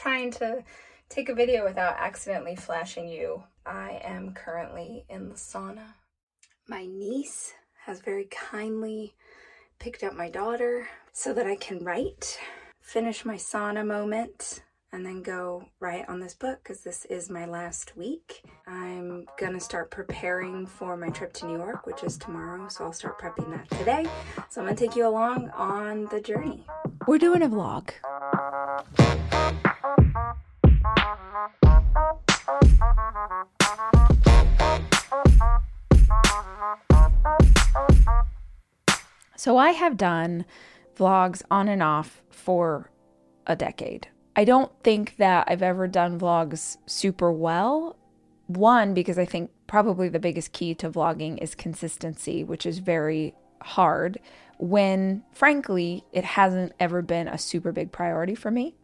trying to take a video without accidentally flashing you. I am currently in the sauna. My niece has very kindly picked up my daughter so that I can write, finish my sauna moment, and then go write on this book because this is my last week. I'm gonna start preparing for my trip to New York, which is tomorrow, so I'll start prepping that today. So I'm gonna take you along on the journey. We're doing a vlog. So I have done vlogs on and off for a decade. I don't think that I've ever done vlogs super well. One, because I think probably the biggest key to vlogging is consistency, which is very hard when, frankly, it hasn't ever been a super big priority for me.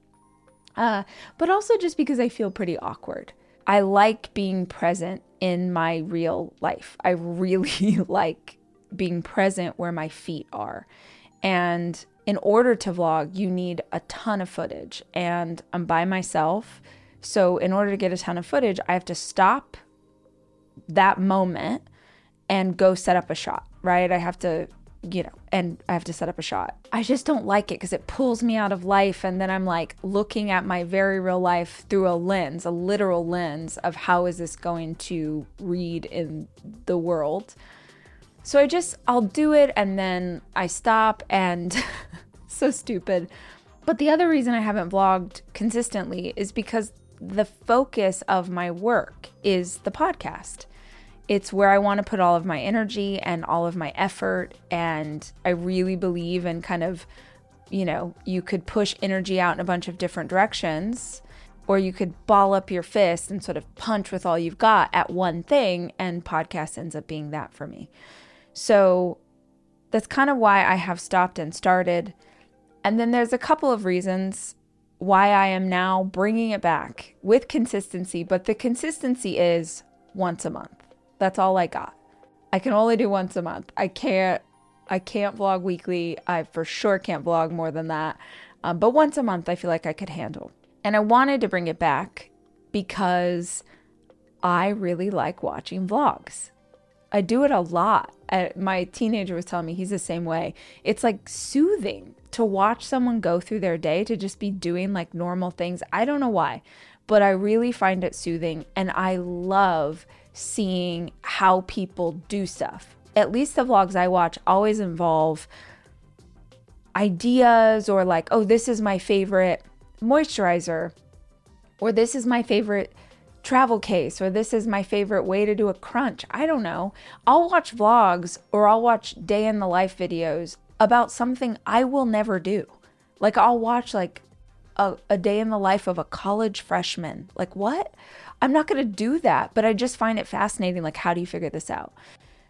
Uh, but also just because I feel pretty awkward. I like being present in my real life. I really like being present where my feet are. And in order to vlog, you need a ton of footage. And I'm by myself. So, in order to get a ton of footage, I have to stop that moment and go set up a shot, right? I have to, you know, and I have to set up a shot. I just don't like it because it pulls me out of life. And then I'm like looking at my very real life through a lens, a literal lens of how is this going to read in the world. So I just, I'll do it and then I stop and so stupid. But the other reason I haven't vlogged consistently is because the focus of my work is the podcast. It's where I want to put all of my energy and all of my effort. And I really believe in kind of, you know, you could push energy out in a bunch of different directions, or you could ball up your fist and sort of punch with all you've got at one thing. And podcast ends up being that for me. So that's kind of why I have stopped and started. And then there's a couple of reasons why I am now bringing it back with consistency, but the consistency is once a month. That's all I got. I can only do once a month. I can't I can't vlog weekly. I for sure can't vlog more than that. Um, but once a month I feel like I could handle. And I wanted to bring it back because I really like watching vlogs. I do it a lot. Uh, my teenager was telling me he's the same way. It's like soothing to watch someone go through their day to just be doing like normal things. I don't know why, but I really find it soothing and I love seeing how people do stuff. At least the vlogs I watch always involve ideas or like, oh, this is my favorite moisturizer or this is my favorite travel case or this is my favorite way to do a crunch. I don't know. I'll watch vlogs or I'll watch day in the life videos about something I will never do. Like I'll watch like a, a day in the life of a college freshman. Like what? I'm not going to do that, but I just find it fascinating like how do you figure this out?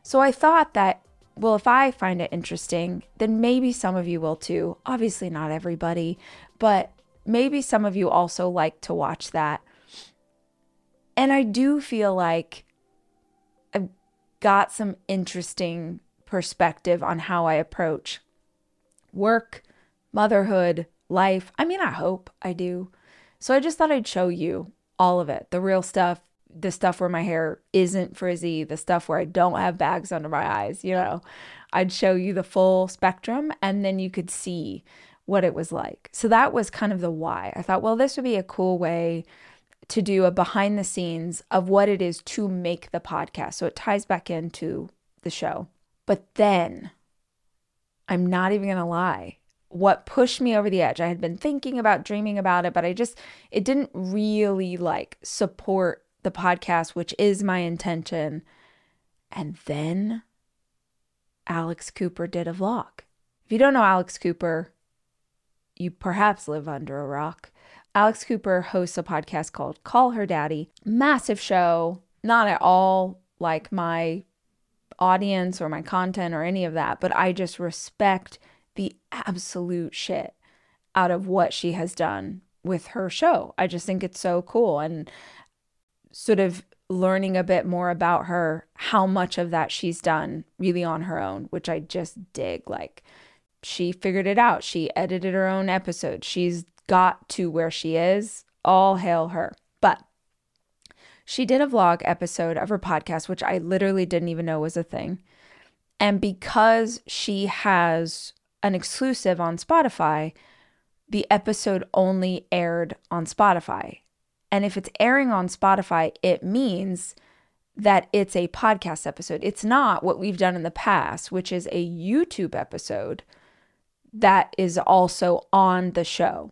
So I thought that well, if I find it interesting, then maybe some of you will too. Obviously not everybody, but maybe some of you also like to watch that and I do feel like I've got some interesting perspective on how I approach work, motherhood, life. I mean, I hope I do. So I just thought I'd show you all of it the real stuff, the stuff where my hair isn't frizzy, the stuff where I don't have bags under my eyes, you know. I'd show you the full spectrum and then you could see what it was like. So that was kind of the why. I thought, well, this would be a cool way to do a behind the scenes of what it is to make the podcast. So it ties back into the show. But then, I'm not even going to lie, what pushed me over the edge, I had been thinking about dreaming about it, but I just, it didn't really like support the podcast, which is my intention. And then Alex Cooper did a vlog. If you don't know Alex Cooper, you perhaps live under a rock. Alex Cooper hosts a podcast called Call Her Daddy. Massive show, not at all like my audience or my content or any of that, but I just respect the absolute shit out of what she has done with her show. I just think it's so cool and sort of learning a bit more about her, how much of that she's done really on her own, which I just dig. Like she figured it out. She edited her own episode. She's got to where she is all hail her. But she did a vlog episode of her podcast, which I literally didn't even know was a thing. And because she has an exclusive on Spotify, the episode only aired on Spotify. And if it's airing on Spotify, it means that it's a podcast episode. It's not what we've done in the past, which is a YouTube episode that is also on the show.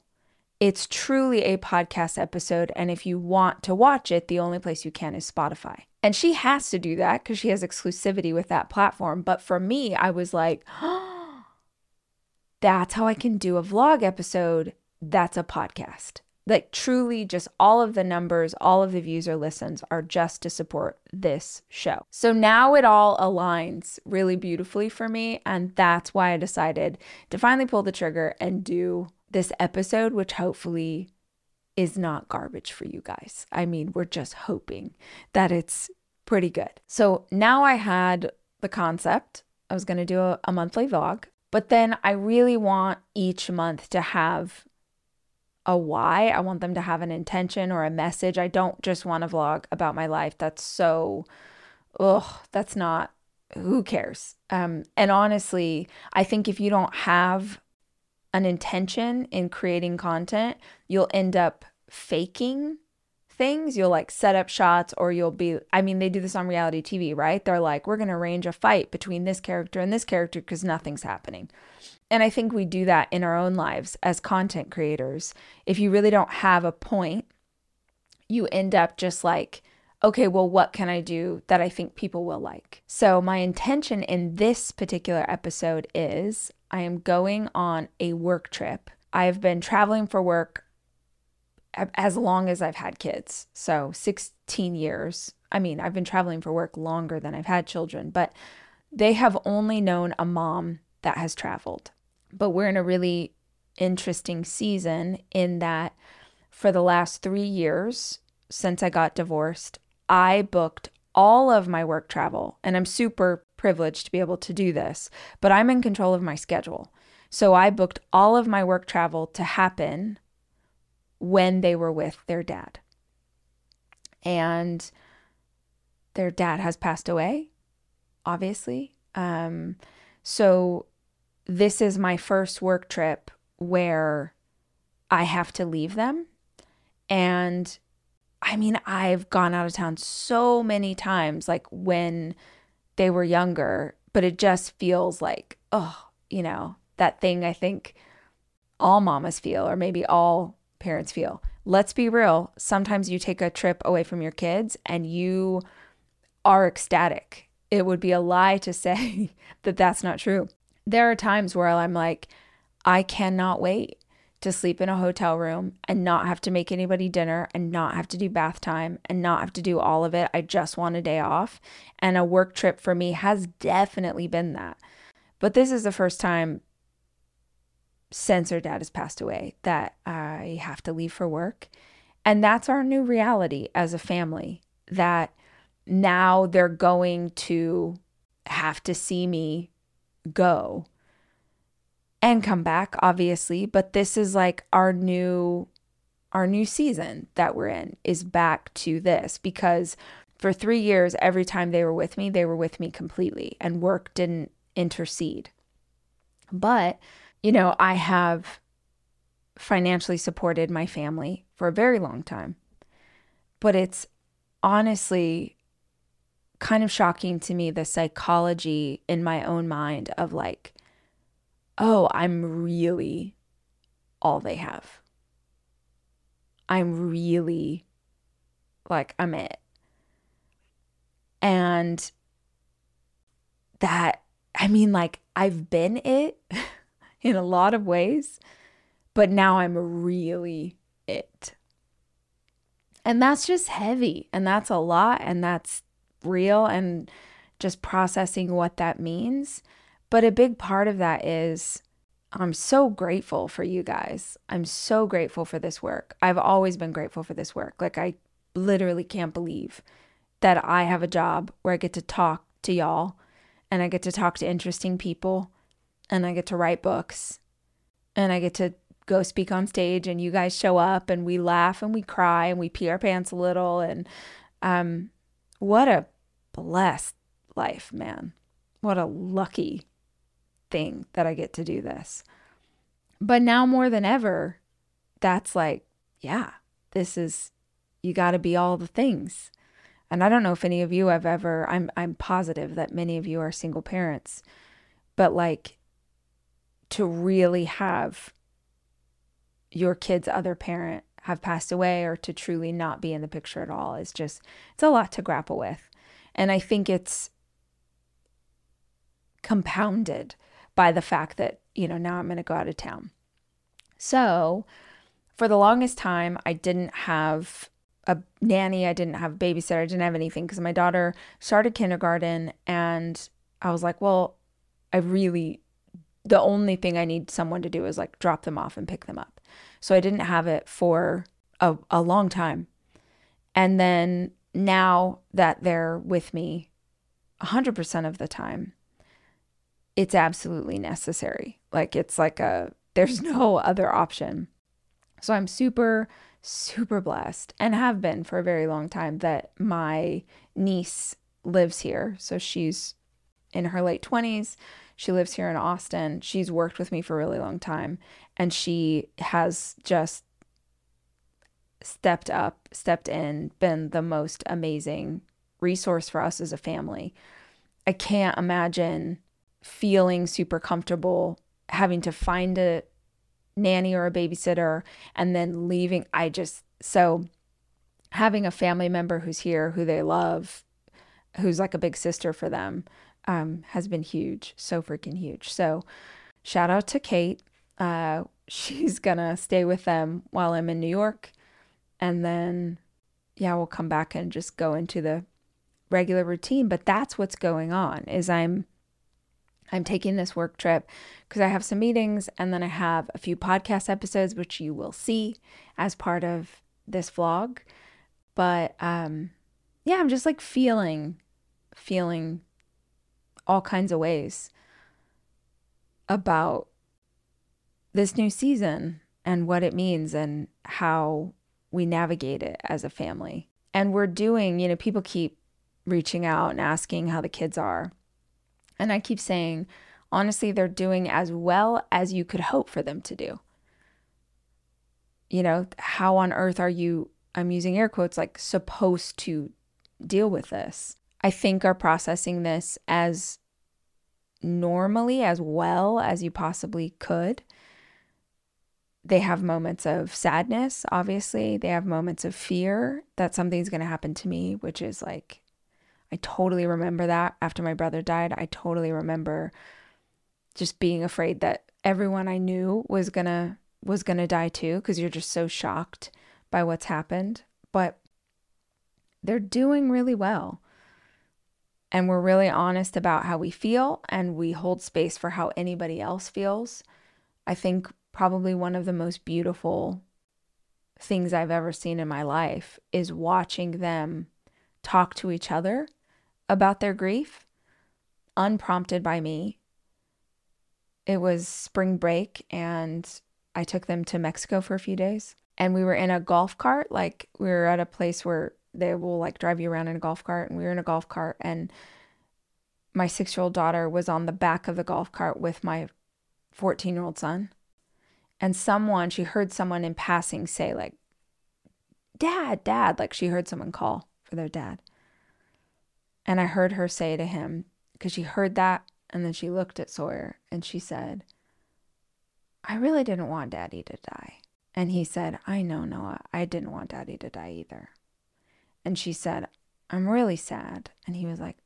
It's truly a podcast episode. And if you want to watch it, the only place you can is Spotify. And she has to do that because she has exclusivity with that platform. But for me, I was like, that's how I can do a vlog episode that's a podcast like truly just all of the numbers, all of the views or listens are just to support this show. So now it all aligns really beautifully for me. And that's why I decided to finally pull the trigger and do this episode, which hopefully is not garbage for you guys. I mean, we're just hoping that it's pretty good. So now I had the concept. I was going to do a, a monthly vlog, but then I really want each month to have a why. I want them to have an intention or a message. I don't just want to vlog about my life. That's so, ugh, that's not, who cares? Um, and honestly, I think if you don't have an intention in creating content, you'll end up faking things. You'll like set up shots, or you'll be, I mean, they do this on reality TV, right? They're like, we're going to arrange a fight between this character and this character because nothing's happening. And I think we do that in our own lives as content creators. If you really don't have a point, you end up just like, okay, well, what can I do that I think people will like? So, my intention in this particular episode is I am going on a work trip. I've been traveling for work as long as I've had kids. So, 16 years. I mean, I've been traveling for work longer than I've had children, but they have only known a mom that has traveled. But we're in a really interesting season in that for the last three years since I got divorced, I booked all of my work travel. And I'm super privileged to be able to do this, but I'm in control of my schedule. So I booked all of my work travel to happen when they were with their dad. And their dad has passed away, obviously. Um, so this is my first work trip where I have to leave them. And I mean, I've gone out of town so many times, like when they were younger, but it just feels like, oh, you know, that thing I think all mamas feel, or maybe all parents feel. Let's be real. Sometimes you take a trip away from your kids and you are ecstatic. It would be a lie to say that that's not true there are times where I'm like, I cannot wait to sleep in a hotel room and not have to make anybody dinner and not have to do bath time and not have to do all of it. I just want a day off. And a work trip for me has definitely been that. But this is the first time since her dad has passed away that I have to leave for work. And that's our new reality as a family that now they're going to have to see me go and come back obviously but this is like our new our new season that we're in is back to this because for 3 years every time they were with me they were with me completely and work didn't intercede. But you know I have financially supported my family for a very long time but it's honestly kind of shocking to me the psychology in my own mind of like, oh, I'm really all they have. I'm really like, I'm it. And that, I mean, like, I've been it in a lot of ways, but now I'm really it. And that's just heavy and that's a lot and that's real and just processing what that means. But a big part of that is I'm so grateful for you guys. I'm so grateful for this work. I've always been grateful for this work. Like, I literally can't believe that I have a job where I get to talk to y'all and I get to talk to interesting people and I get to write books and I get to go speak on stage and you guys show up and we laugh and we cry and we pee our pants a little and um what a blessed life, man. What a lucky thing that I get to do this. But now more than ever, that's like, yeah, this is you got to be all the things. And I don't know if any of you have ever I'm I'm positive that many of you are single parents. But like to really have your kid's other parent have passed away or to truly not be in the picture at all is just it's a lot to grapple with. And I think it's compounded by the fact that, you know, now I'm going to go out of town. So, for the longest time, I didn't have a nanny, I didn't have a babysitter, I didn't have anything because my daughter started kindergarten and I was like, well, I really, the only thing I need someone to do is like drop them off and pick them up. So I didn't have it for a, a long time. And then now that they're with me 100% of the time, it's absolutely necessary. Like it's like a, there's no other option. So I'm super, super blessed and have been for a very long time that my niece lives here. So she's in her late 20s. She lives here in Austin. She's worked with me for a really long time and she has just stepped up, stepped in, been the most amazing resource for us as a family. I can't imagine feeling super comfortable having to find a nanny or a babysitter and then leaving. I just, so having a family member who's here, who they love, who's like a big sister for them, um, has been huge. So freaking huge. So shout out to Kate. Uh, she's gonna stay with them while I'm in New York. And then, yeah, we'll come back and just go into the regular routine. But that's what's going on is I'm I'm taking this work trip because I have some meetings and then I have a few podcast episodes which you will see as part of this vlog. But um yeah, I'm just like feeling feeling all kinds of ways about this new season and what it means and how we navigate it as a family. And we're doing, you know, people keep reaching out and asking how the kids are. And I keep saying, honestly, they're doing as well as you could hope for them to do. You know, how on earth are you, I'm using air quotes, like supposed to deal with this? I think are processing this as normally, as well as you possibly could they have moments of sadness, obviously. They have moments of fear that something's going to happen to me, which is like, I totally remember that after my brother died. I totally remember just being afraid that everyone I knew was going to was going to die too because you're just so shocked by what's happened. But they're doing really well. And we're really honest about how we feel and we hold space for how anybody else feels. I think probably one of the most beautiful things I've ever seen in my life is watching them talk to each other about their grief, unprompted by me. It was spring break, and I took them to Mexico for a few days. And we were in a golf cart, like we were at a place where they will like drive you around in a golf cart. And we were in a golf cart, and my six year old daughter was on the back of the golf cart with my 14 year old son and someone she heard someone in passing say like dad dad like she heard someone call for their dad and i heard her say to him because she heard that and then she looked at sawyer and she said i really didn't want daddy to die and he said i know noah i didn't want daddy to die either. And she said i'm really sad. And he was like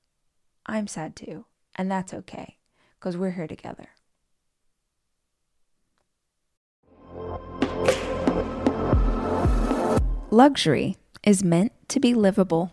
i'm sad too and that's okay because we're here together. Luxury is meant to be livable.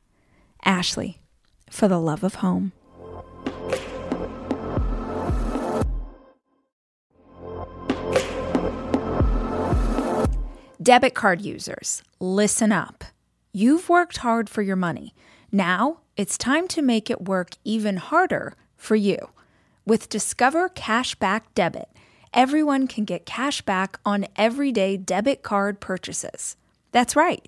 Ashley, for the love of home. Debit card users, listen up. You've worked hard for your money. Now it's time to make it work even harder for you. With Discover Cashback Debit, everyone can get cash back on everyday debit card purchases. That's right,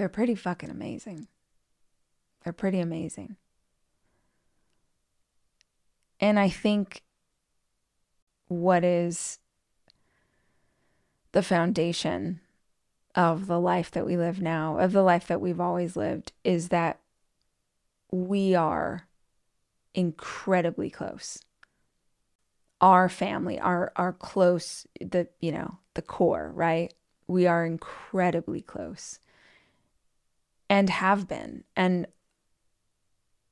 They're pretty fucking amazing. They're pretty amazing. And I think what is the foundation of the life that we live now, of the life that we've always lived, is that we are incredibly close. Our family, our our close, the you know, the core, right? We are incredibly close and have been. And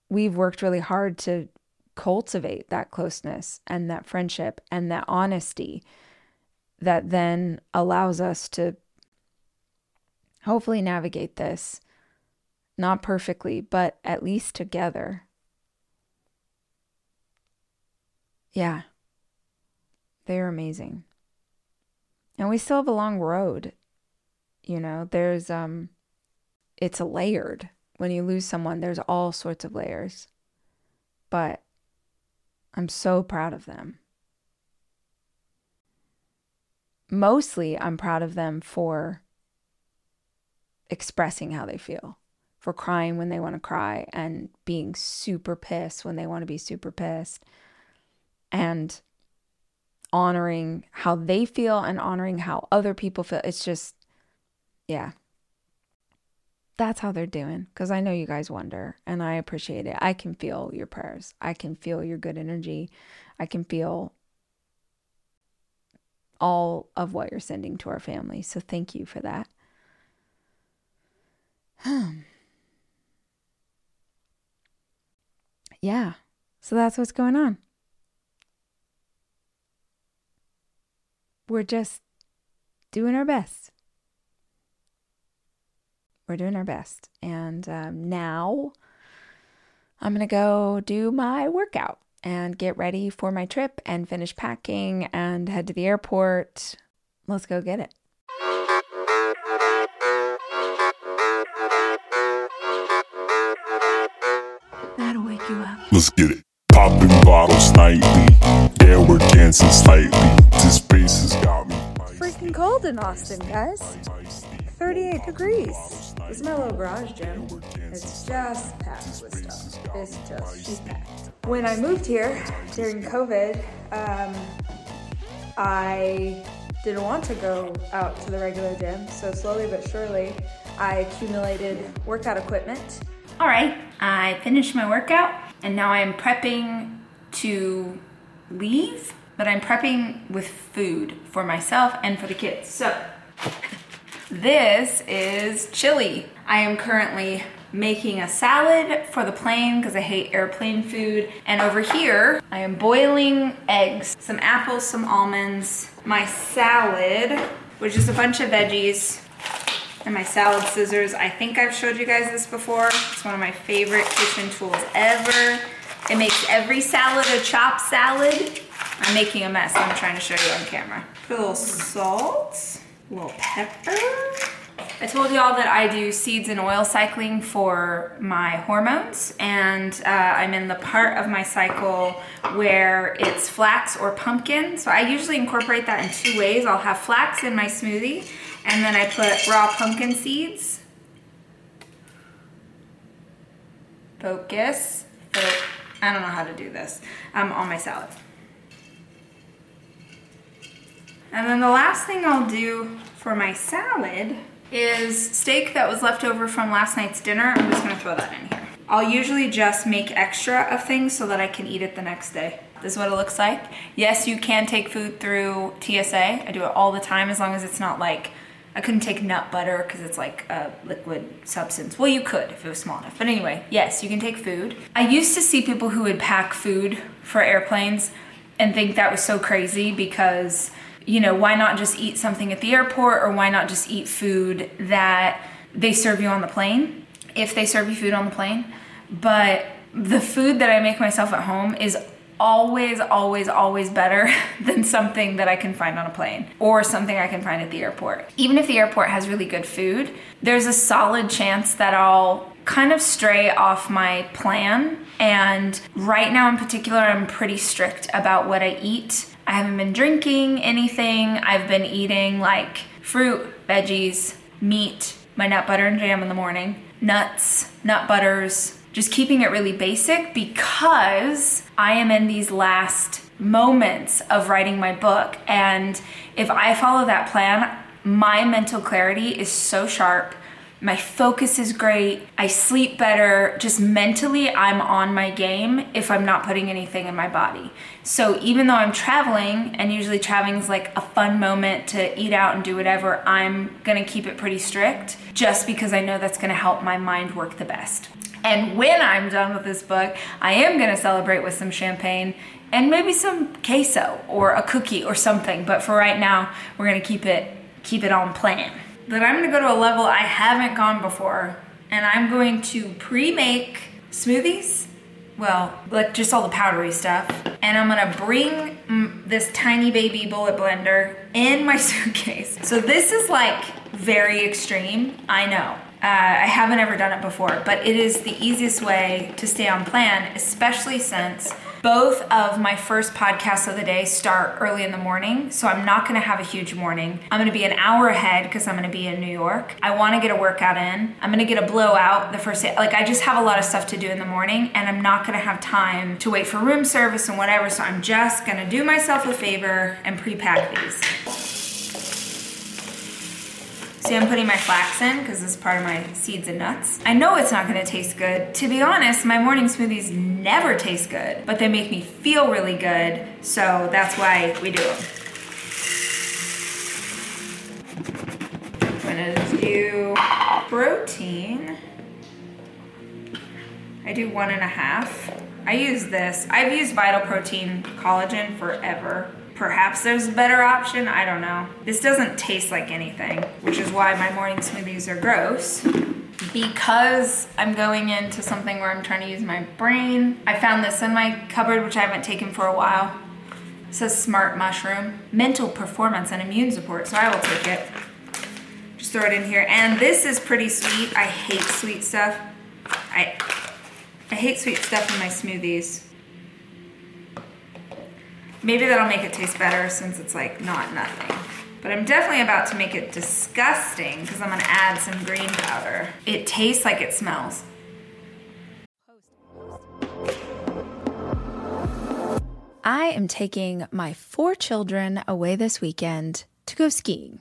we've worked really hard to cultivate that closeness and that friendship and that honesty that then allows us to hopefully navigate this. Not perfectly, but at least together. Yeah. They're amazing. And we still have a long road. You know, there's um it's layered. When you lose someone, there's all sorts of layers. But I'm so proud of them. Mostly, I'm proud of them for expressing how they feel, for crying when they want to cry and being super pissed when they want to be super pissed, and honoring how they feel and honoring how other people feel. It's just, yeah. That's how they're doing. Because I know you guys wonder, and I appreciate it. I can feel your prayers, I can feel your good energy, I can feel all of what you're sending to our family. So thank you for that. yeah. So that's what's going on. We're just doing our best. We're doing our best. And um, now I'm going to go do my workout and get ready for my trip and finish packing and head to the airport. Let's go get it. That'll wake you up. Let's get it. Popping bottles nightly. Yeah, we're dancing slightly. This space has got me. Freaking cold in Austin, guys. 38 degrees. This is my little garage gym. It's just packed with stuff. It's just she's packed. When I moved here during COVID, um, I didn't want to go out to the regular gym, so slowly but surely, I accumulated workout equipment. All right, I finished my workout and now I'm prepping to leave, but I'm prepping with food for myself and for the kids. So, this is chili. I am currently making a salad for the plane because I hate airplane food. And over here, I am boiling eggs, some apples, some almonds, my salad, which is a bunch of veggies, and my salad scissors. I think I've showed you guys this before. It's one of my favorite kitchen tools ever. It makes every salad a chopped salad. I'm making a mess. I'm trying to show you on camera. Put a little salt, a little pepper. I told y'all that I do seeds and oil cycling for my hormones, and uh, I'm in the part of my cycle where it's flax or pumpkin. So I usually incorporate that in two ways. I'll have flax in my smoothie, and then I put raw pumpkin seeds. Focus. I don't know how to do this. Um, on my salad. And then the last thing I'll do for my salad is steak that was left over from last night's dinner. I'm just gonna throw that in here. I'll usually just make extra of things so that I can eat it the next day. This is what it looks like. Yes, you can take food through TSA. I do it all the time as long as it's not like I couldn't take nut butter because it's like a liquid substance. Well, you could if it was small enough. But anyway, yes, you can take food. I used to see people who would pack food for airplanes and think that was so crazy because, you know, why not just eat something at the airport or why not just eat food that they serve you on the plane if they serve you food on the plane? But the food that I make myself at home is always, always, always better than something that I can find on a plane or something I can find at the airport. Even if the airport has really good food, there's a solid chance that I'll kind of stray off my plan. And right now, in particular, I'm pretty strict about what I eat. I haven't been drinking anything, I've been eating like fruit, veggies, meat, my nut butter and jam in the morning, nuts, nut butters, just keeping it really basic because I am in these last moments of writing my book. And if I follow that plan, my mental clarity is so sharp. My focus is great. I sleep better. Just mentally, I'm on my game if I'm not putting anything in my body. So even though I'm traveling, and usually traveling is like a fun moment to eat out and do whatever, I'm gonna keep it pretty strict just because I know that's gonna help my mind work the best. And when I'm done with this book, I am to celebrate with some champagne and maybe some queso or a cookie or something. But for right now, we're to keep it keep it on plan. But I'm to go to a level I haven't gone before, and I'm going to pre-make smoothies. Well, like just all the powdery stuff. And I'm gonna bring this tiny baby bullet blender in my suitcase. So this is like very extreme, I know. Uh, I haven't ever done it before, but it is the easiest way to stay on plan, especially since both of my first podcasts of the day start early in the morning. So I'm not to have a huge morning. I'm to be an hour ahead because I'm to be in New York. I want to get a workout in. I'm to get a blowout the first day. Like, I just have a lot of stuff to do in the morning, and I'm not to have time to wait for room service and whatever. So I'm just to do myself a favor and pre pack these. See, I'm putting my flax in because this is part of my seeds and nuts. I know it's not gonna taste good. To be honest, my morning smoothies never taste good, but they make me feel really good, so that's why we do them. I'm gonna do protein. I do one and a half. I use this. I've used Vital Protein Collagen forever. Perhaps there's a better option, I don't know. This doesn't taste like anything, which is why my morning smoothies are gross. Because I'm going into something where I'm trying to use my brain, I found this in my cupboard, which I haven't taken for a while. It says Smart Mushroom, mental performance and immune support, so I will take it. Just throw it in here. And this is pretty sweet. I hate sweet stuff. I I hate sweet stuff in my smoothies. Maybe that'll make it taste better since it's like not nothing. But I'm definitely about to make it disgusting because I'm gonna add some green powder. It tastes like it smells. I am taking my four children away this weekend to go skiing.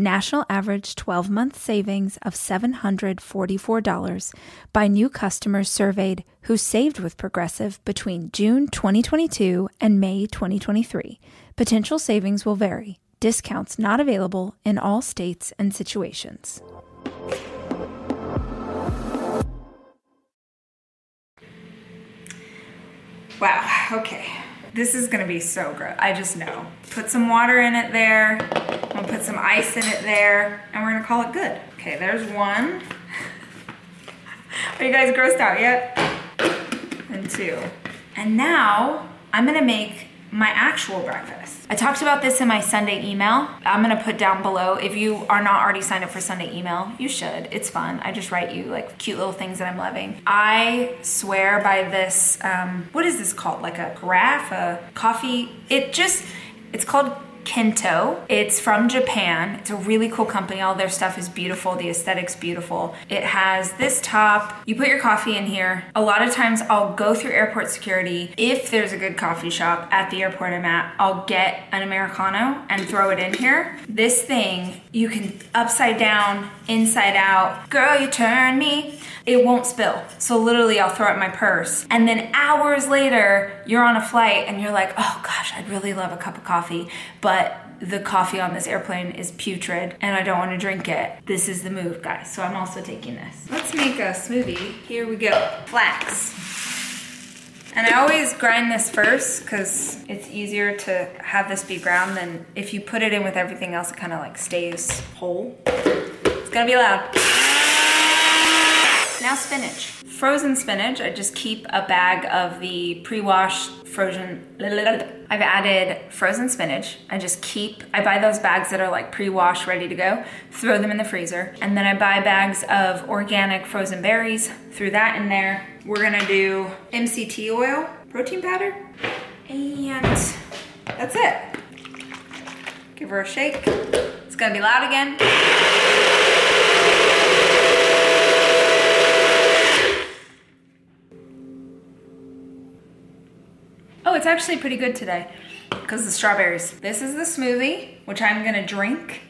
National average 12 month savings of $744 by new customers surveyed who saved with Progressive between June 2022 and May 2023. Potential savings will vary. Discounts not available in all states and situations. Wow, okay. This is gonna be so good. I just know. Put some water in it there. I'm gonna put some ice in it there, and we're gonna call it good. Okay, there's one. Are you guys grossed out yet? And two. And now I'm gonna make my actual breakfast. I talked about this in my Sunday email. I'm gonna put down below. If you are not already signed up for Sunday email, you should. It's fun. I just write you like cute little things that I'm loving. I swear by this. Um, what is this called? Like a graph, a coffee. It just. It's called Kinto. It's from Japan. It's a really cool company. All their stuff is beautiful. The aesthetic's beautiful. It has this top. You put your coffee in here. A lot of times I'll go through airport security. If there's a good coffee shop at the airport I'm at, I'll get an Americano and throw it in here. This thing, you can upside down, inside out. Girl, you turn me it won't spill. So literally, I'll throw it in my purse. And then hours later, you're on a flight and you're like, oh gosh, I'd really love a cup of coffee, but the coffee on this airplane is putrid and I don't want to drink it. This is the move, guys. So I'm also taking this. Let's make a smoothie. Here we go. Flax. And I always grind this first because it's easier to have this be ground than if you put it in with everything else, it kind of like stays whole. It's gonna be loud. Now spinach. Frozen spinach, I just keep a bag of the pre-washed frozen, I've added frozen spinach. I just keep, I buy those bags that are like pre-washed, ready to go, throw them in the freezer. And then I buy bags of organic frozen berries, threw that in there. We're gonna do MCT oil, protein powder, and that's it. Give her a shake. It's gonna be loud again. Oh, it's actually pretty good today because the strawberries. This is the smoothie, which I'm gonna drink.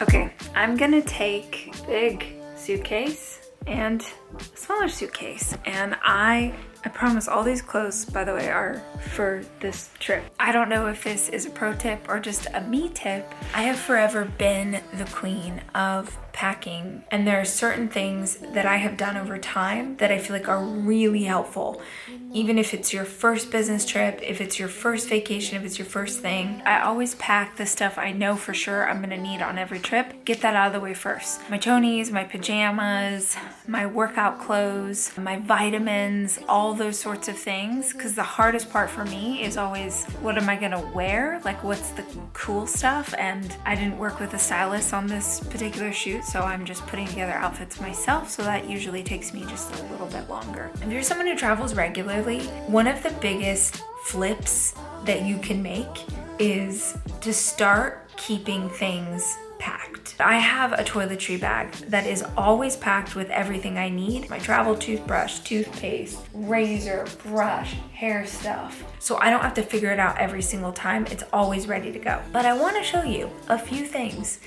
Okay, I'm gonna take big suitcase and a smaller suitcase, and I I promise all these clothes, by the way, are for this trip. I don't know if this is a pro tip or just a me tip. I have forever been the queen of packing, and there are certain things that I have done over time that I feel like are really helpful. Even if it's your first business trip, if it's your first vacation, if it's your first thing, I always pack the stuff I know for sure I'm gonna need on every trip. Get that out of the way first. My chonies, my pajamas, my workout clothes, my vitamins, all those sorts of things. Because the hardest part for me is always what am I gonna wear? Like, what's the cool stuff? And I didn't work with a stylist on this particular shoot, so I'm just putting together outfits myself. So that usually takes me just a little bit longer. If you're someone who travels regularly, one of the biggest flips that you can make is to start keeping things packed. I have a toiletry bag that is always packed with everything I need my travel toothbrush, toothpaste, razor, brush, hair stuff. So I don't have to figure it out every single time. It's always ready to go. But I want to show you a few things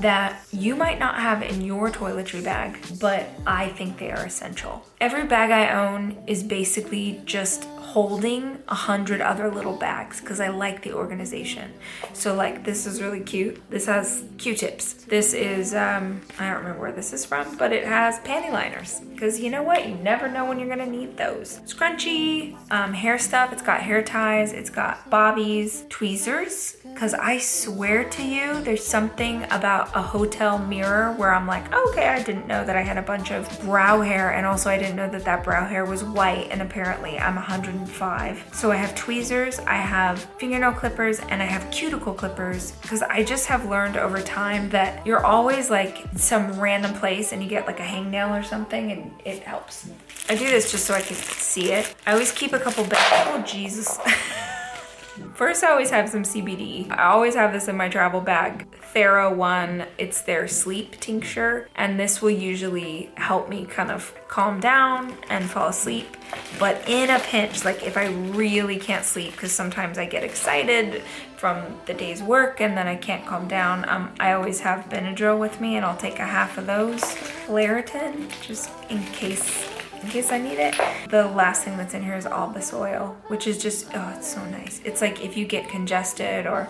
that you might not have in your toiletry bag, but I think they are essential. Every bag I own is basically just holding a hundred other little bags because I like the organization. So like this is really cute. This has Q-tips. This is um I don't remember where this is from, but it has panty liners because you know what? You never know when you're gonna need those. Scrunchy, um, hair stuff. It's got hair ties. It's got bobbies, tweezers. Because I swear to you, there's something about a hotel mirror where I'm like, okay, I didn't know that I had a bunch of brow hair, and also I didn't know that that brow hair was white, and apparently I'm 105. So I have tweezers, I have fingernail clippers, and I have cuticle clippers because I just have learned over time that you're always like some random place and you get like a hangnail or something, and it helps. I do this just so I can see it. I always keep a couple bags. Oh, Jesus. First, I always have some CBD. I always have this in my travel bag. Thera One, it's their sleep tincture, and this will usually help me kind of calm down and fall asleep. But in a pinch, like if I really can't sleep, because sometimes I get excited from the day's work and then I can't calm down, um, I always have Benadryl with me, and I'll take a half of those. Claritin, just in case in case I need it. The last thing that's in here is Olbas oil, which is just, oh, it's so nice. It's like if you get congested or,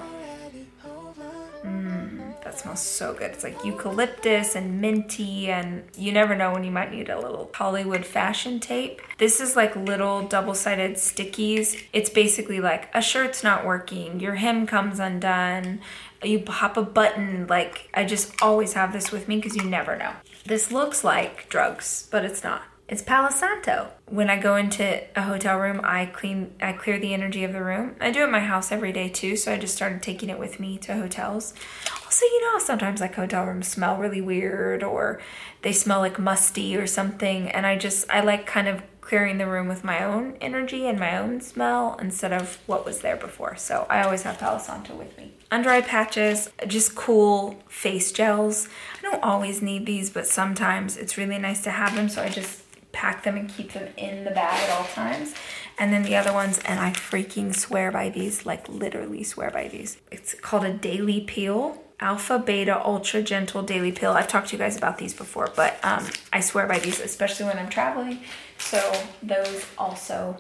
mmm, that smells so good. It's like eucalyptus and minty, and you never know when you might need a little Hollywood fashion tape. This is like little double sided stickies. It's basically like a shirt's not working, your hem comes undone, you pop a button. Like, I just always have this with me because you never know. This looks like drugs, but it's not. It's Palo Santo. When I go into a hotel room, I clean I clear the energy of the room. I do it my house every day too, so I just started taking it with me to hotels. Also, you know, sometimes like hotel rooms smell really weird or they smell like musty or something, and I just I like kind of clearing the room with my own energy and my own smell instead of what was there before. So I always have Palo Santo with me. Under eye patches, just cool face gels. I don't always need these, but sometimes it's really nice to have them, so I just pack them and keep them in the bag at all times. And then the other ones, and I freaking swear by these, like literally swear by these. It's called a daily peel. Alpha Beta Ultra Gentle Daily Peel. I've talked to you guys about these before, but um, I swear by these, especially when I'm traveling. So those also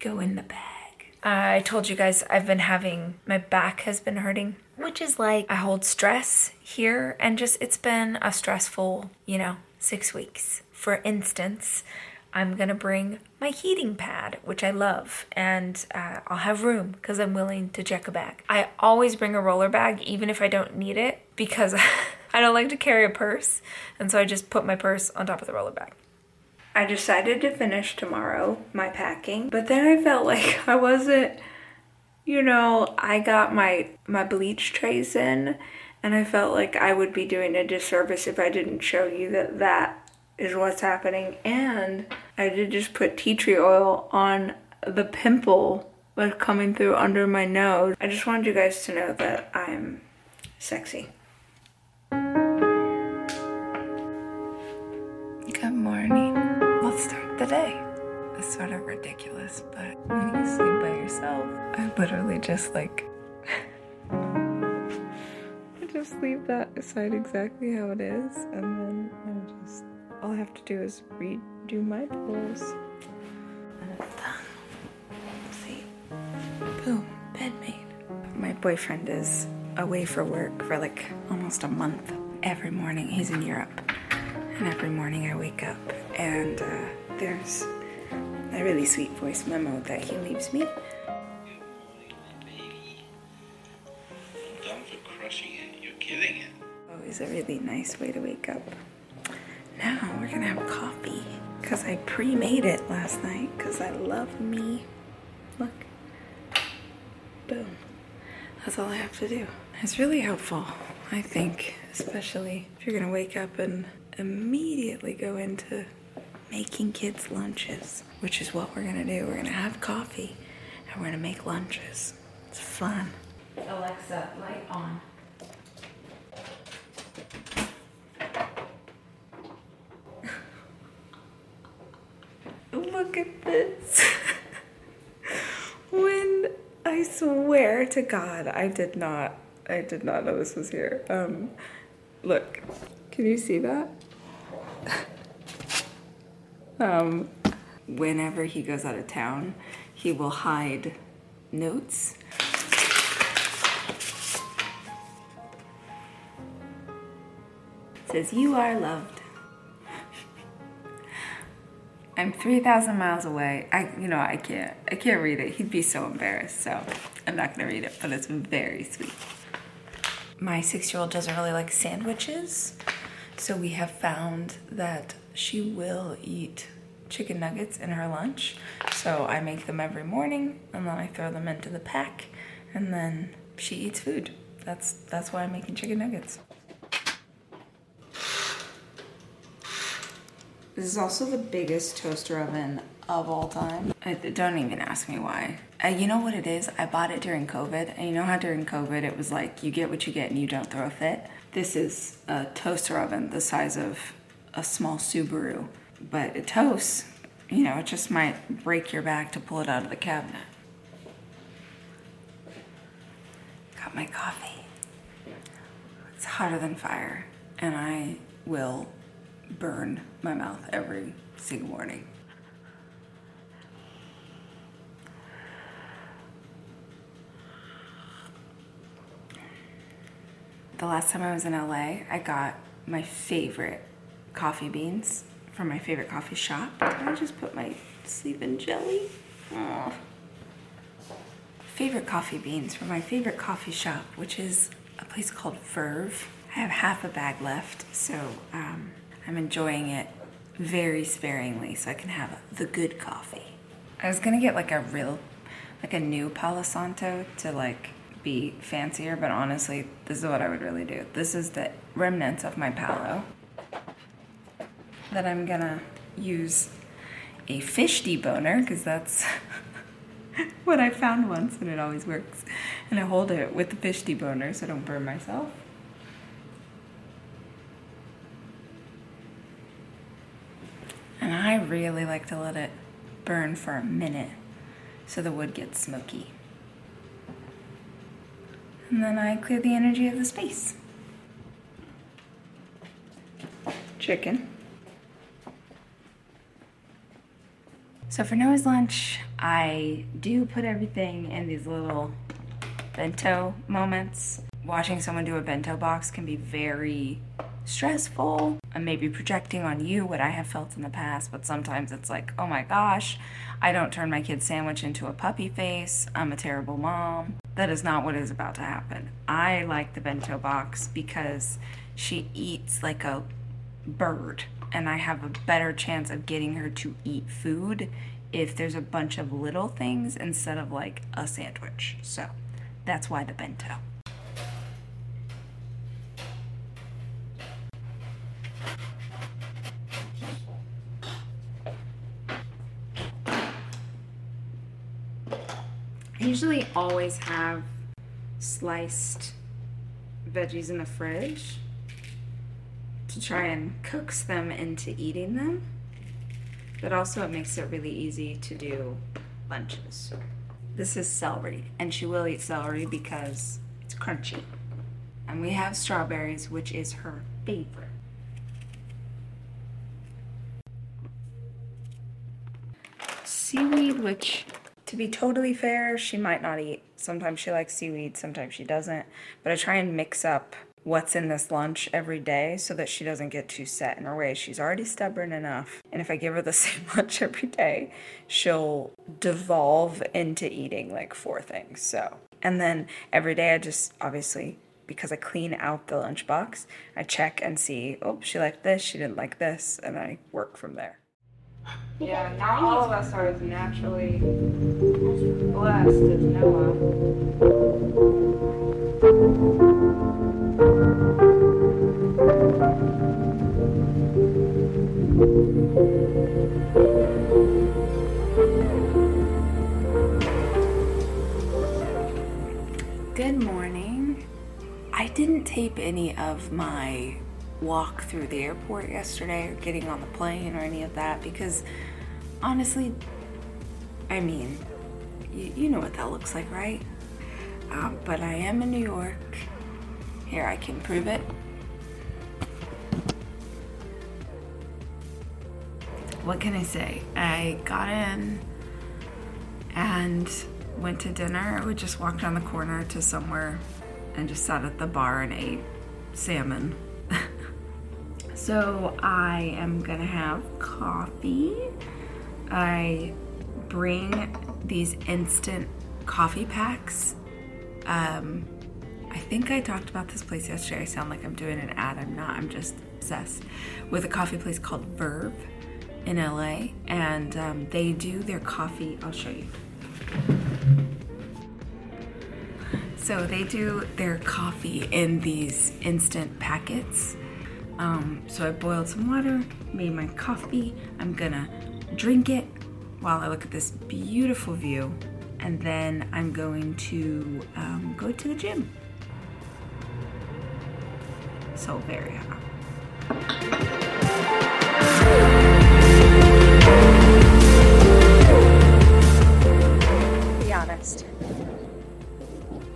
go in the bag. I told you guys I've been having, my back has been hurting, which is like I hold stress here, and just it's been a stressful, you know, six weeks. For instance, I'm gonna bring my heating pad, which I love, and uh, I'll have room because I'm willing to check a bag. I always bring a roller bag, even if I don't need it, because I don't like to carry a purse, and so I just put my purse on top of the roller bag. I decided to finish tomorrow my packing, but then I felt like I wasn't, you know, I got my my bleach trays in, and I felt like I would be doing a disservice if I didn't show you that that is what's happening. And I did just put tea tree oil on the pimple that's coming through under my nose. I just wanted you guys to know that I'm sexy. Good morning. Let's start the day. It's sort of ridiculous, but when you sleep by yourself, I literally just like. I just leave that aside exactly how it is, and then I just all I have to do is redo my pillows. And it's done. See? Boom. Bed made. My boyfriend is away for work for like almost a month. Every morning he's in Europe. And every morning I wake up and uh, there's a really sweet voice memo that he leaves me. Done for crushing it. You're killing it. Always a really nice way to wake up. Now we're gonna have coffee because I pre-made it last night because I love me. Look, boom. That's all I have to do. It's really helpful, I think, especially if you're gonna wake up and immediately go into making kids lunches, which is what we're gonna do. We're gonna have coffee and we're gonna make lunches. It's fun. Alexa, light on. Look at this. when I swear to God, I did not, I did not know this was here. Um, look, can you see that? um, whenever he goes out of town, he will hide notes. says you are loved. I'm 3,000 miles away. I, you know, I can't, I can't read it. He'd be so embarrassed. So I'm not gonna read it, but it's very sweet. My six-year-old doesn't really like sandwiches, so we have found that she will eat chicken nuggets in her lunch. So I make them every morning, and then I throw them into the pack, and then she eats food. That's that's why I'm making chicken nuggets. This is also the biggest toaster oven of all time. I, don't even ask me why. Uh, you know what it is? I bought it during COVID, and you know how during COVID it was like you get what you get and you don't throw a fit? This is a toaster oven the size of a small Subaru, but it toasts. You know, it just might break your back to pull it out of the cabinet. Got my coffee. It's hotter than fire, and I will burn my mouth every single morning. The last time I was in LA, I got my favorite coffee beans from my favorite coffee shop. I just put my sleeping jelly. Aw. Favorite coffee beans from my favorite coffee shop, which is a place called Verve. I have half a bag left, so um, I'm enjoying it very sparingly so I can have the good coffee. I was gonna get like a real, like a new Palo Santo to like be fancier, but honestly, this is what I would really do. This is the remnants of my Palo that I'm gonna use a fish deboner because that's what I found once and it always works. And I hold it with the fish deboner so I don't burn myself. And I really like to let it burn for a minute so the wood gets smoky. And then I clear the energy of the space. Chicken. So for Noah's lunch, I do put everything in these little bento moments. Watching someone do a bento box can be very stressful. I'm maybe projecting on you what I have felt in the past, but sometimes it's like, oh my gosh, I don't turn my kid's sandwich into a puppy face. I'm a terrible mom. That is not what is about to happen. I like the bento box because she eats like a bird, and I have a better chance of getting her to eat food if there's a bunch of little things instead of like a sandwich. So that's why the bento. I usually always have sliced veggies in the fridge to try and coax them into eating them. But also, it makes it really easy to do lunches. This is celery, and she will eat celery because it's crunchy. And we have strawberries, which is her favorite. Seaweed, which to be totally fair, she might not eat. Sometimes she likes seaweed, sometimes she doesn't. But I try and mix up what's in this lunch every day so that she doesn't get too set in her ways. She's already stubborn enough. And if I give her the same lunch every day, she'll devolve into eating like four things. So, and then every day I just obviously because I clean out the lunchbox, I check and see, oh, she liked this, she didn't like this, and I work from there. Yeah, not all of us are as naturally blessed as Noah. Good morning. I didn't tape any of my walk through the airport yesterday or getting on the plane or any of that because honestly, I mean, you, you know what that looks like, right? Um, but I am in New York. Here, I can prove it. What can I say? I got in and went to dinner. We just walked down the corner to somewhere and just sat at the bar and ate salmon. So I am gonna have coffee. I bring these instant coffee packs. Um, I think I talked about this place yesterday. I sound like I'm doing an ad. I'm not. I'm just obsessed with a coffee place called Verve in LA, and um, they do their coffee. I'll show you. So they do their coffee in these instant packets. Um, so I boiled some water, made my coffee. I'm gonna drink it while I look at this beautiful view, and then I'm going to um, go to the gym. So very hot. Be honest.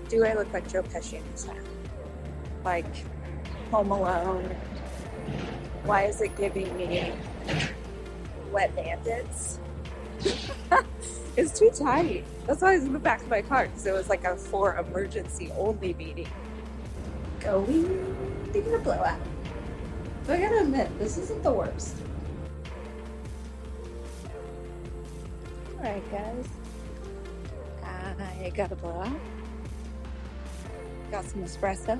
Do I look like Joe Pesci in this? Like Home Alone? Why is it giving me wet bandits? it's too tight. That's why I was in the back of my car because it was like a for emergency only meeting. Going to get a blowout. But I gotta admit, this isn't the worst. Alright, guys. I got a blowout. Got some espresso.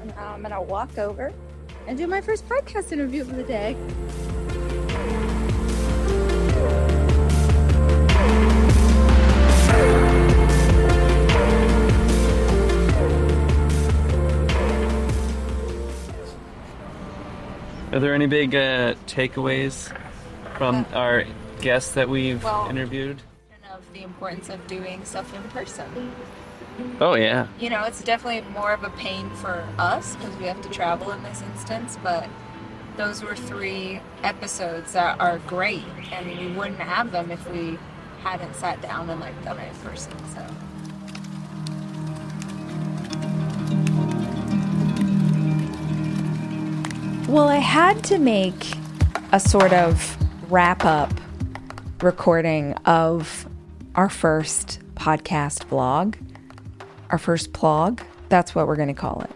And now I'm gonna walk over and do my first podcast interview of the day. Are there any big uh, takeaways from our guests that we've Well- interviewed? Of the importance of doing stuff in person. Oh yeah, You know, it's definitely more of a pain for us because we have to travel in this instance, but those were three episodes that are great, and we wouldn't have them if we hadn't sat down and like done it in person. So. Well, I had to make a sort of wrap up recording of our first podcast vlog, our first plog. That's what we're going to call it.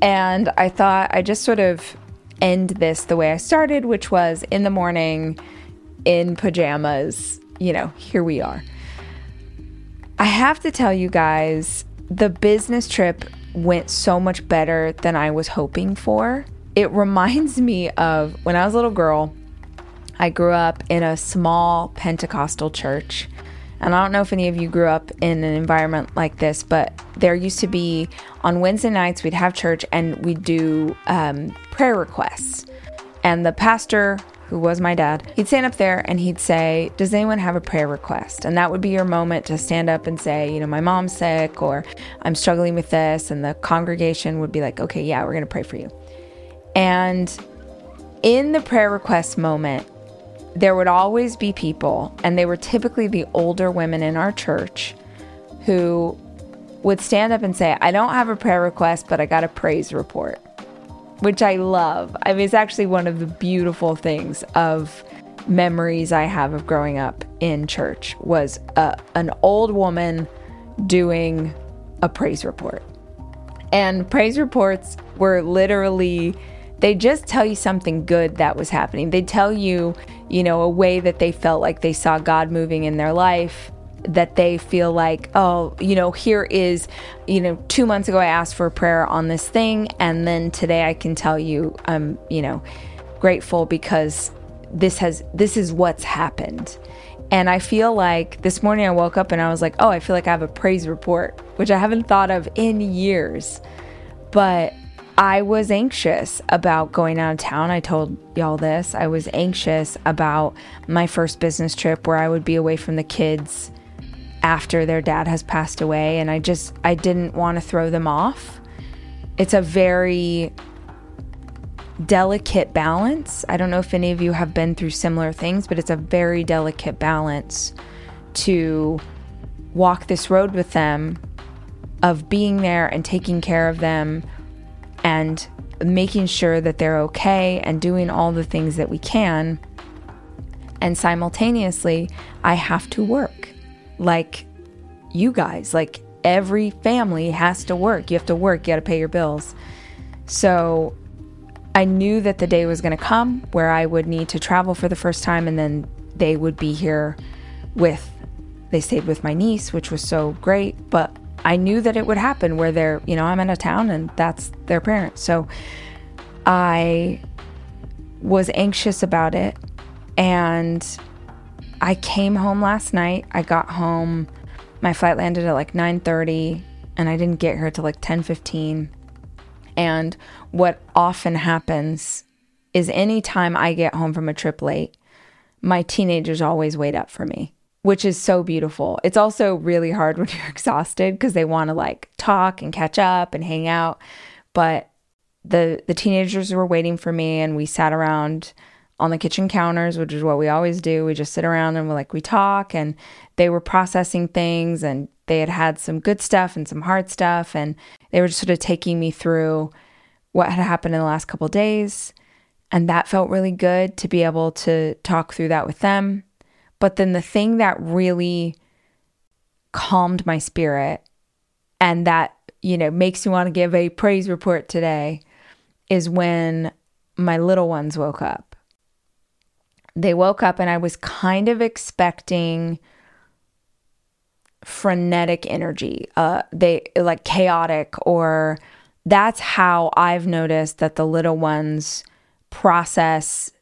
And I thought I just sort of end this the way I started, which was in the morning in pajamas. You know, here we are. I have to tell you guys, the business trip went so much better than I was hoping for. It reminds me of when I was a little girl, I grew up in a small Pentecostal church. And I don't know if any of you grew up in an environment like this, but there used to be on Wednesday nights, we'd have church and we'd do um, prayer requests. And the pastor, who was my dad, he'd stand up there and he'd say, Does anyone have a prayer request? And that would be your moment to stand up and say, You know, my mom's sick or I'm struggling with this. And the congregation would be like, Okay, yeah, we're going to pray for you. And in the prayer request moment, there would always be people, and they were typically the older women in our church who would stand up and say, I don't have a prayer request, but I got a praise report, which I love. I mean, it's actually one of the beautiful things of memories I have of growing up in church was a, an old woman doing a praise report. And praise reports were literally, they just tell you something good that was happening. They tell you, you know, a way that they felt like they saw God moving in their life, that they feel like, oh, you know, here is, you know, two months ago I asked for a prayer on this thing. And then today I can tell you I'm, you know, grateful because this has, this is what's happened. And I feel like this morning I woke up and I was like, oh, I feel like I have a praise report, which I haven't thought of in years. But I was anxious about going out of town. I told y'all this. I was anxious about my first business trip where I would be away from the kids after their dad has passed away. And I just, I didn't want to throw them off. It's a very delicate balance. I don't know if any of you have been through similar things, but it's a very delicate balance to walk this road with them of being there and taking care of them and making sure that they're okay and doing all the things that we can. And simultaneously, I have to work like you guys, like every family has to work. You have to work, you got to pay your bills. So I knew that the day was going to come where I would need to travel for the first time and then they would be here with they stayed with my niece, which was so great, but I knew that it would happen where they're, you know, I'm in a town and that's their parents. So I was anxious about it and I came home last night. I got home. My flight landed at like 9:30 and I didn't get here till like 10:15. And what often happens is anytime I get home from a trip late, my teenagers always wait up for me which is so beautiful. It's also really hard when you're exhausted because they want to like talk and catch up and hang out. But the the teenagers were waiting for me and we sat around on the kitchen counters, which is what we always do. We just sit around and we like we talk and they were processing things and they had had some good stuff and some hard stuff and they were just sort of taking me through what had happened in the last couple days and that felt really good to be able to talk through that with them but then the thing that really calmed my spirit and that, you know, makes me want to give a praise report today is when my little ones woke up. They woke up and I was kind of expecting frenetic energy. Uh they like chaotic or that's how I've noticed that the little ones process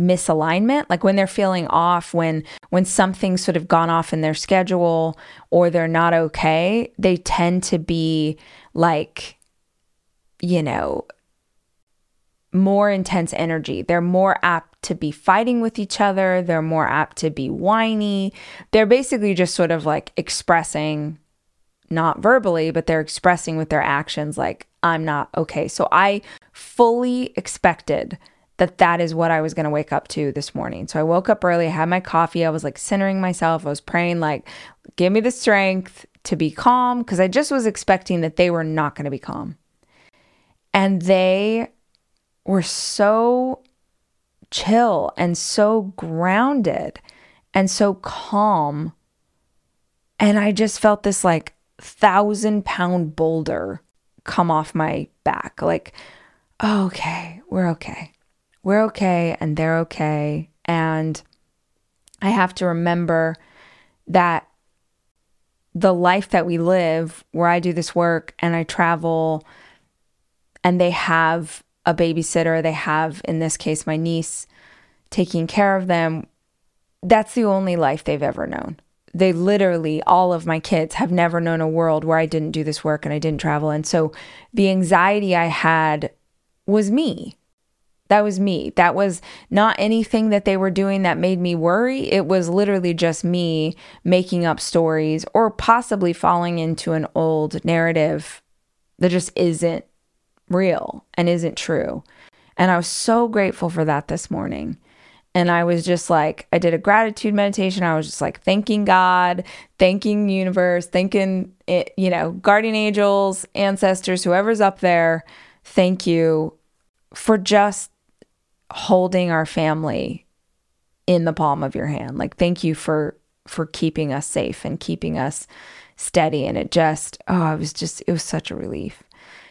misalignment like when they're feeling off when when something's sort of gone off in their schedule or they're not okay they tend to be like you know more intense energy. They're more apt to be fighting with each other. They're more apt to be whiny. They're basically just sort of like expressing not verbally but they're expressing with their actions like i'm not okay. So i fully expected that that is what I was going to wake up to this morning. So I woke up early, I had my coffee, I was like centering myself, I was praying like give me the strength to be calm because I just was expecting that they were not going to be calm. And they were so chill and so grounded and so calm. And I just felt this like thousand pound boulder come off my back. Like, okay, we're okay we're okay and they're okay. And I have to remember that the life that we live, where I do this work and I travel, and they have a babysitter, they have, in this case, my niece taking care of them, that's the only life they've ever known. They literally, all of my kids have never known a world where I didn't do this work and I didn't travel. And so the anxiety I had was me. That was me. That was not anything that they were doing that made me worry. It was literally just me making up stories or possibly falling into an old narrative that just isn't real and isn't true. And I was so grateful for that this morning. And I was just like, I did a gratitude meditation. I was just like thanking God, thanking universe, thanking it, you know, guardian angels, ancestors, whoever's up there. Thank you for just holding our family in the palm of your hand. Like thank you for for keeping us safe and keeping us steady and it just oh, it was just it was such a relief.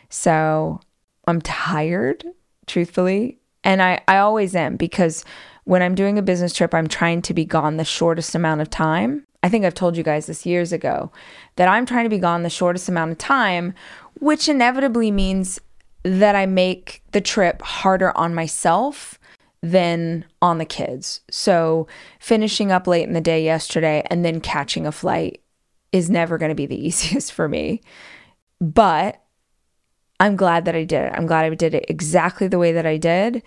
So, I'm tired, truthfully, and I I always am because when I'm doing a business trip, I'm trying to be gone the shortest amount of time. I think I've told you guys this years ago that I'm trying to be gone the shortest amount of time, which inevitably means that I make the trip harder on myself than on the kids. So, finishing up late in the day yesterday and then catching a flight is never going to be the easiest for me. But I'm glad that I did it. I'm glad I did it exactly the way that I did.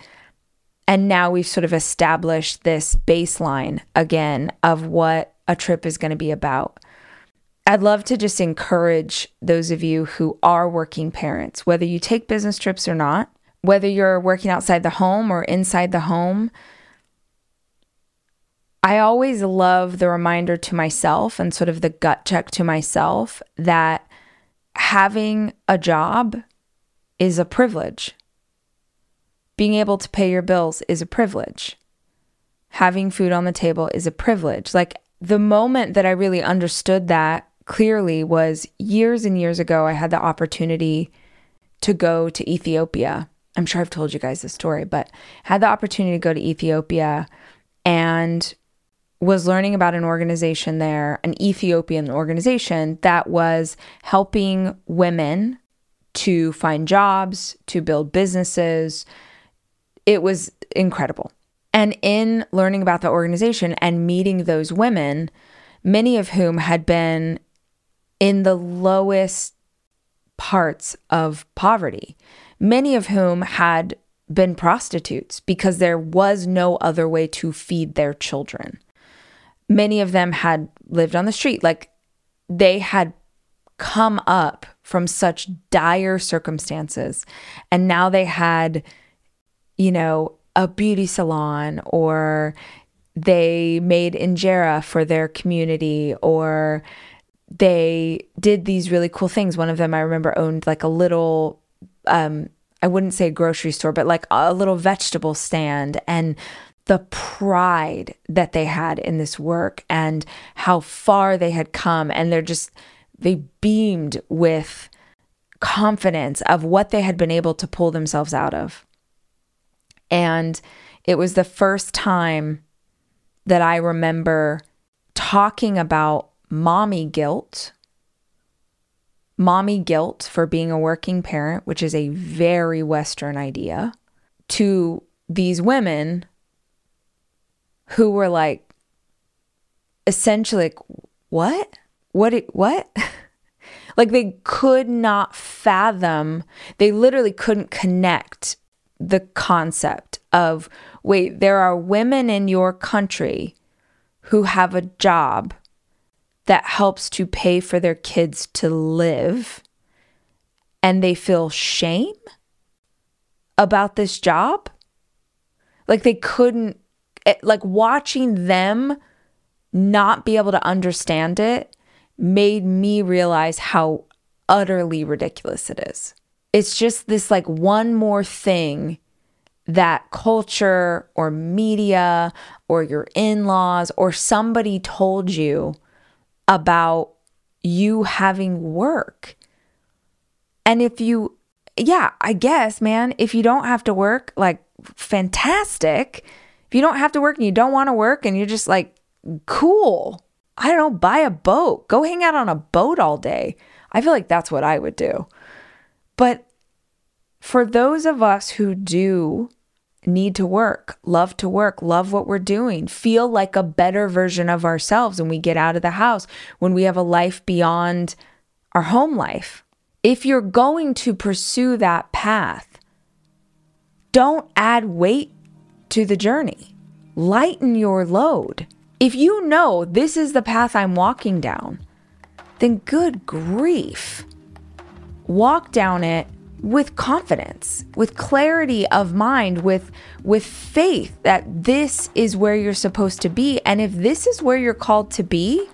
And now we've sort of established this baseline again of what a trip is going to be about. I'd love to just encourage those of you who are working parents, whether you take business trips or not, whether you're working outside the home or inside the home, I always love the reminder to myself and sort of the gut check to myself that having a job is a privilege. Being able to pay your bills is a privilege. Having food on the table is a privilege. Like the moment that I really understood that clearly was years and years ago. I had the opportunity to go to Ethiopia. I'm sure I've told you guys this story, but had the opportunity to go to Ethiopia and was learning about an organization there, an Ethiopian organization that was helping women to find jobs, to build businesses. It was incredible. And in learning about the organization and meeting those women, many of whom had been in the lowest parts of poverty, many of whom had been prostitutes because there was no other way to feed their children. Many of them had lived on the street, like they had come up from such dire circumstances. And now they had, you know, a beauty salon or they made injera for their community or they did these really cool things. One of them I remember owned like a little um I wouldn't say a grocery store, but like a little vegetable stand and the pride that they had in this work and how far they had come and they're just they beamed with confidence of what they had been able to pull themselves out of. And it was the first time that I remember talking about mommy guilt. Mommy guilt for being a working parent, which is a very Western idea, to these women who were like, essentially, like, what? What? What? like they could not fathom, they literally couldn't connect the concept of wait, there are women in your country who have a job that helps to pay for their kids to live and they feel shame about this job. Like they couldn't, eh, like watching them not be able to understand it made me realize how utterly ridiculous it is. It's just this like one more thing that culture or media or your in laws or somebody told you about you having work. And if you, yeah, I guess, man, if you don't have to work, like, fantastic. If you don't have to work and you don't want to work and you're just like, cool. I don't know, buy a boat, go hang out on a boat all day. I feel like that's what I would do. But for those of us who do need to work, love to work, love what we're doing, feel like a better version of ourselves when we get out of the house, when we have a life beyond our home life. If you're going to pursue that path, don't add weight to the journey. Lighten your load. If you know this is the path I'm walking down, then good grief. Walk down it with confidence, with clarity of mind, with with faith that this is where you're supposed to be. And if this is where you're called to be,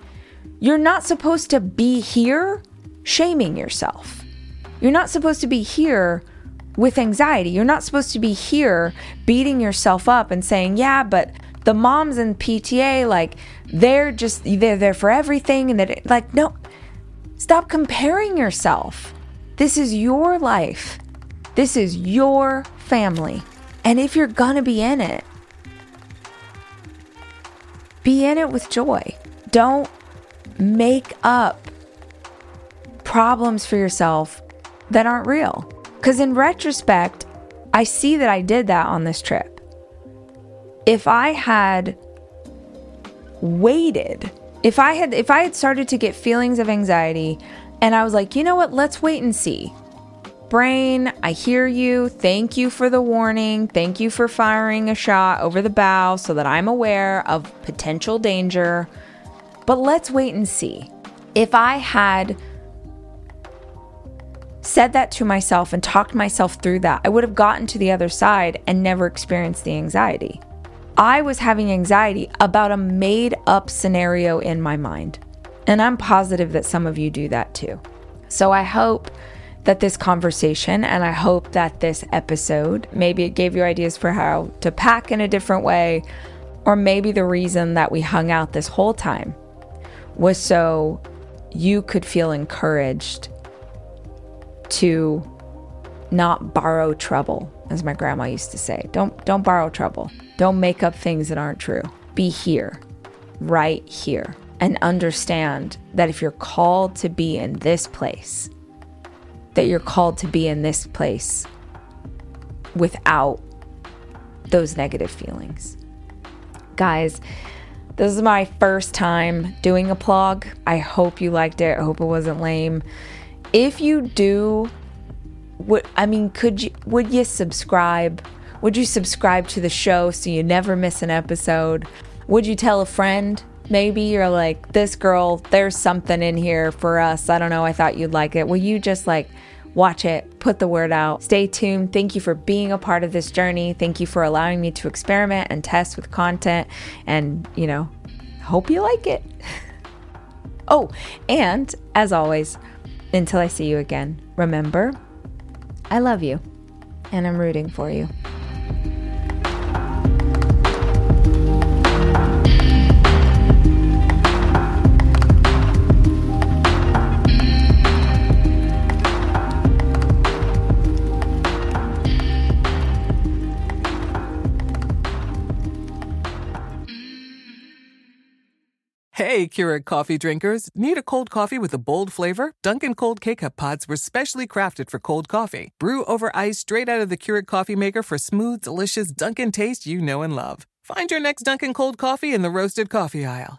you're not supposed to be here shaming yourself. You're not supposed to be here with anxiety. You're not supposed to be here beating yourself up and saying, "Yeah, but the moms in PTA like they're just they're there for everything and that like no stop comparing yourself this is your life. This is your family. And if you're gonna be in it be in it with joy. Don't make up problems for yourself that aren't real. Because in retrospect i see that i did that on this trip. If I had waited, if I had if I had started to get feelings of anxiety and I was like, "You know what? Let's wait and see." Brain, I hear you. Thank you for the warning. Thank you for firing a shot over the bow so that I'm aware of potential danger. But let's wait and see. If I had said that to myself and talked myself through that, I would have gotten to the other side and never experienced the anxiety. I was having anxiety about a made up scenario in my mind. And I'm positive that some of you do that too. So I hope that this conversation and I hope that this episode maybe it gave you ideas for how to pack in a different way, or maybe the reason that we hung out this whole time was so you could feel encouraged to not borrow trouble, as my grandma used to say. Don't don't borrow trouble. Don't make up things that aren't true. Be here, right here, and understand that if you're called to be in this place, that you're called to be in this place without those negative feelings. Guys, this is my first time doing a plug. I hope you liked it. I hope it wasn't lame. If you do, would I mean, could you would you subscribe? Would you subscribe to the show so you never miss an episode? Would you tell a friend? Maybe you're like, this girl, there's something in here for us. I don't know. I thought you'd like it. Will you just like watch it, put the word out? Stay tuned. Thank you for being a part of this journey. Thank you for allowing me to experiment and test with content. And, you know, hope you like it. oh, and as always, until I see you again, remember, I love you and I'm rooting for you. Hey, Keurig coffee drinkers. Need a cold coffee with a bold flavor? Dunkin' Cold K-Cup pods were specially crafted for cold coffee. Brew over ice straight out of the Keurig coffee maker for smooth, delicious Dunkin' taste you know and love. Find your next Dunkin' Cold coffee in the roasted coffee aisle.